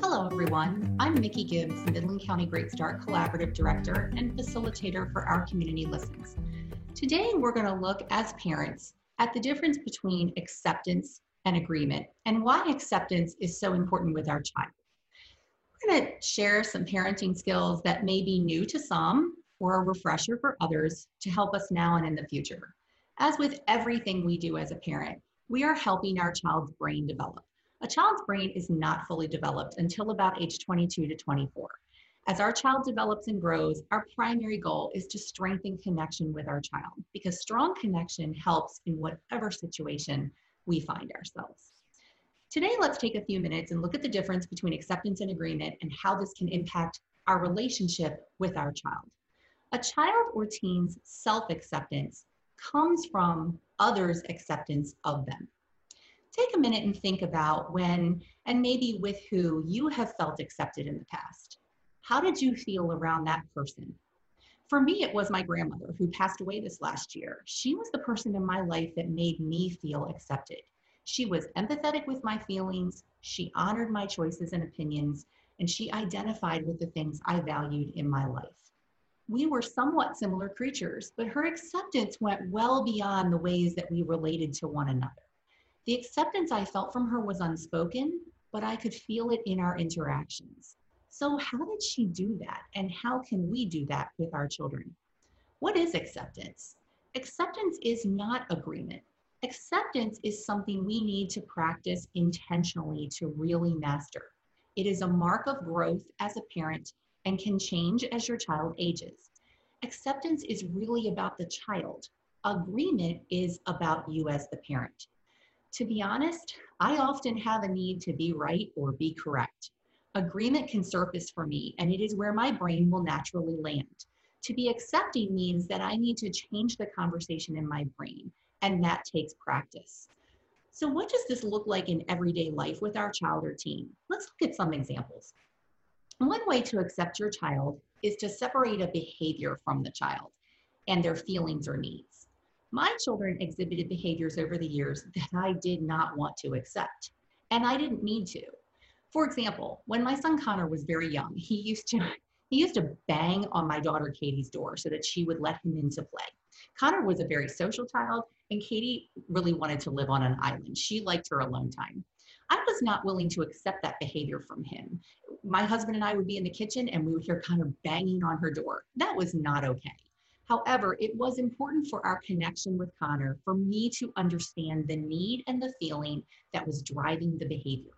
Hello, everyone. I'm Mickey Gibbs, Midland County Great Start Collaborative Director and Facilitator for our Community Listens. Today, we're going to look as parents at the difference between acceptance and agreement and why acceptance is so important with our child. We're going to share some parenting skills that may be new to some or a refresher for others to help us now and in the future. As with everything we do as a parent, we are helping our child's brain develop. A child's brain is not fully developed until about age 22 to 24. As our child develops and grows, our primary goal is to strengthen connection with our child because strong connection helps in whatever situation we find ourselves. Today, let's take a few minutes and look at the difference between acceptance and agreement and how this can impact our relationship with our child. A child or teen's self acceptance comes from others' acceptance of them take a minute and think about when and maybe with who you have felt accepted in the past. How did you feel around that person? For me, it was my grandmother who passed away this last year. She was the person in my life that made me feel accepted. She was empathetic with my feelings, she honored my choices and opinions, and she identified with the things I valued in my life. We were somewhat similar creatures, but her acceptance went well beyond the ways that we related to one another. The acceptance I felt from her was unspoken, but I could feel it in our interactions. So, how did she do that? And how can we do that with our children? What is acceptance? Acceptance is not agreement. Acceptance is something we need to practice intentionally to really master. It is a mark of growth as a parent and can change as your child ages. Acceptance is really about the child. Agreement is about you as the parent. To be honest, I often have a need to be right or be correct. Agreement can surface for me, and it is where my brain will naturally land. To be accepting means that I need to change the conversation in my brain, and that takes practice. So, what does this look like in everyday life with our child or teen? Let's look at some examples. One way to accept your child is to separate a behavior from the child and their feelings or needs. My children exhibited behaviors over the years that I did not want to accept, and I didn't need to. For example, when my son Connor was very young, he used to he used to bang on my daughter Katie's door so that she would let him into play. Connor was a very social child, and Katie really wanted to live on an island. She liked her alone time. I was not willing to accept that behavior from him. My husband and I would be in the kitchen and we would hear kind of banging on her door. That was not okay. However, it was important for our connection with Connor for me to understand the need and the feeling that was driving the behavior.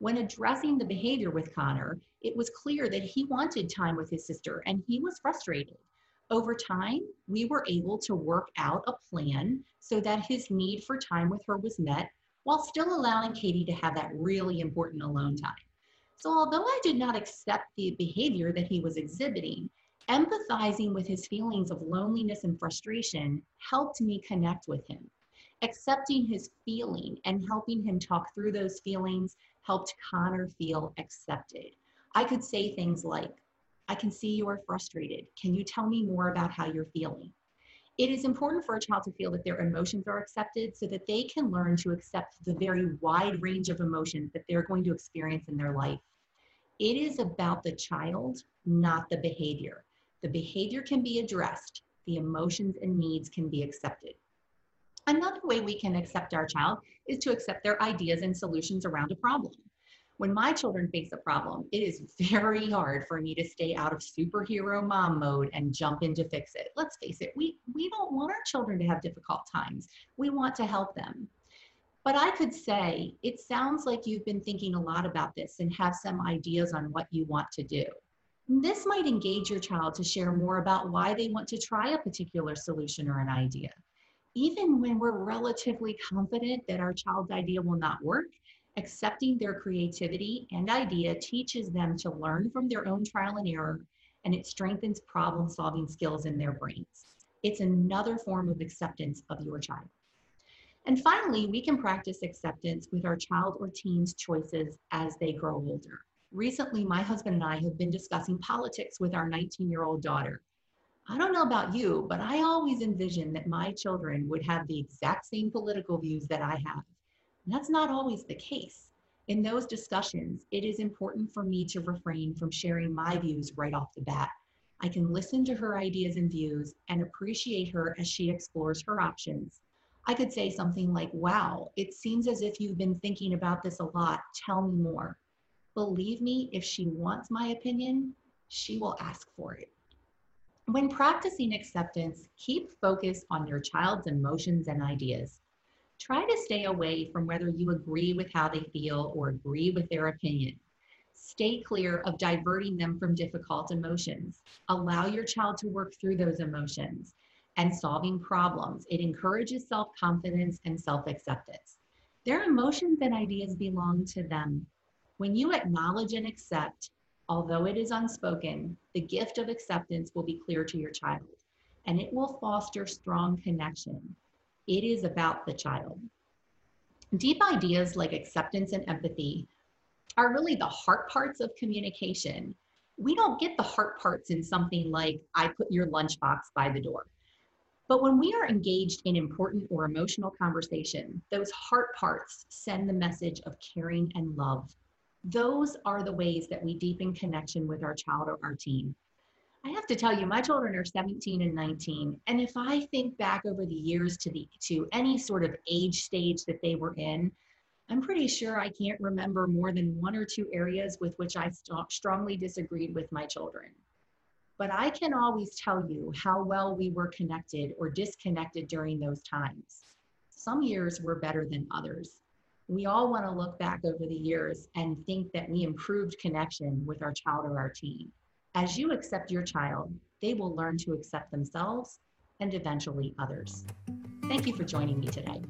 When addressing the behavior with Connor, it was clear that he wanted time with his sister and he was frustrated. Over time, we were able to work out a plan so that his need for time with her was met while still allowing Katie to have that really important alone time. So, although I did not accept the behavior that he was exhibiting, Empathizing with his feelings of loneliness and frustration helped me connect with him. Accepting his feeling and helping him talk through those feelings helped Connor feel accepted. I could say things like, I can see you are frustrated. Can you tell me more about how you're feeling? It is important for a child to feel that their emotions are accepted so that they can learn to accept the very wide range of emotions that they're going to experience in their life. It is about the child, not the behavior. The behavior can be addressed, the emotions and needs can be accepted. Another way we can accept our child is to accept their ideas and solutions around a problem. When my children face a problem, it is very hard for me to stay out of superhero mom mode and jump in to fix it. Let's face it, we, we don't want our children to have difficult times. We want to help them. But I could say, it sounds like you've been thinking a lot about this and have some ideas on what you want to do. This might engage your child to share more about why they want to try a particular solution or an idea. Even when we're relatively confident that our child's idea will not work, accepting their creativity and idea teaches them to learn from their own trial and error, and it strengthens problem solving skills in their brains. It's another form of acceptance of your child. And finally, we can practice acceptance with our child or teen's choices as they grow older recently my husband and I have been discussing politics with our 19 year old daughter. I don't know about you, but I always envisioned that my children would have the exact same political views that I have. That's not always the case. In those discussions, it is important for me to refrain from sharing my views right off the bat. I can listen to her ideas and views and appreciate her as she explores her options. I could say something like, Wow, it seems as if you've been thinking about this a lot. Tell me more. Believe me, if she wants my opinion, she will ask for it. When practicing acceptance, keep focus on your child's emotions and ideas. Try to stay away from whether you agree with how they feel or agree with their opinion. Stay clear of diverting them from difficult emotions. Allow your child to work through those emotions and solving problems. It encourages self confidence and self acceptance. Their emotions and ideas belong to them. When you acknowledge and accept, Although it is unspoken, the gift of acceptance will be clear to your child and it will foster strong connection. It is about the child. Deep ideas like acceptance and empathy are really the heart parts of communication. We don't get the heart parts in something like, I put your lunchbox by the door. But when we are engaged in important or emotional conversation, those heart parts send the message of caring and love those are the ways that we deepen connection with our child or our teen. I have to tell you, my children are 17 and 19, and if I think back over the years to the to any sort of age stage that they were in, I'm pretty sure I can't remember more than one or two areas with which I st- strongly disagreed with my children. But I can always tell you how well we were connected or disconnected during those times. Some years were better than others we all want to look back over the years and think that we improved connection with our child or our teen. As you accept your child, they will learn to accept themselves and eventually others. Thank you for joining me today.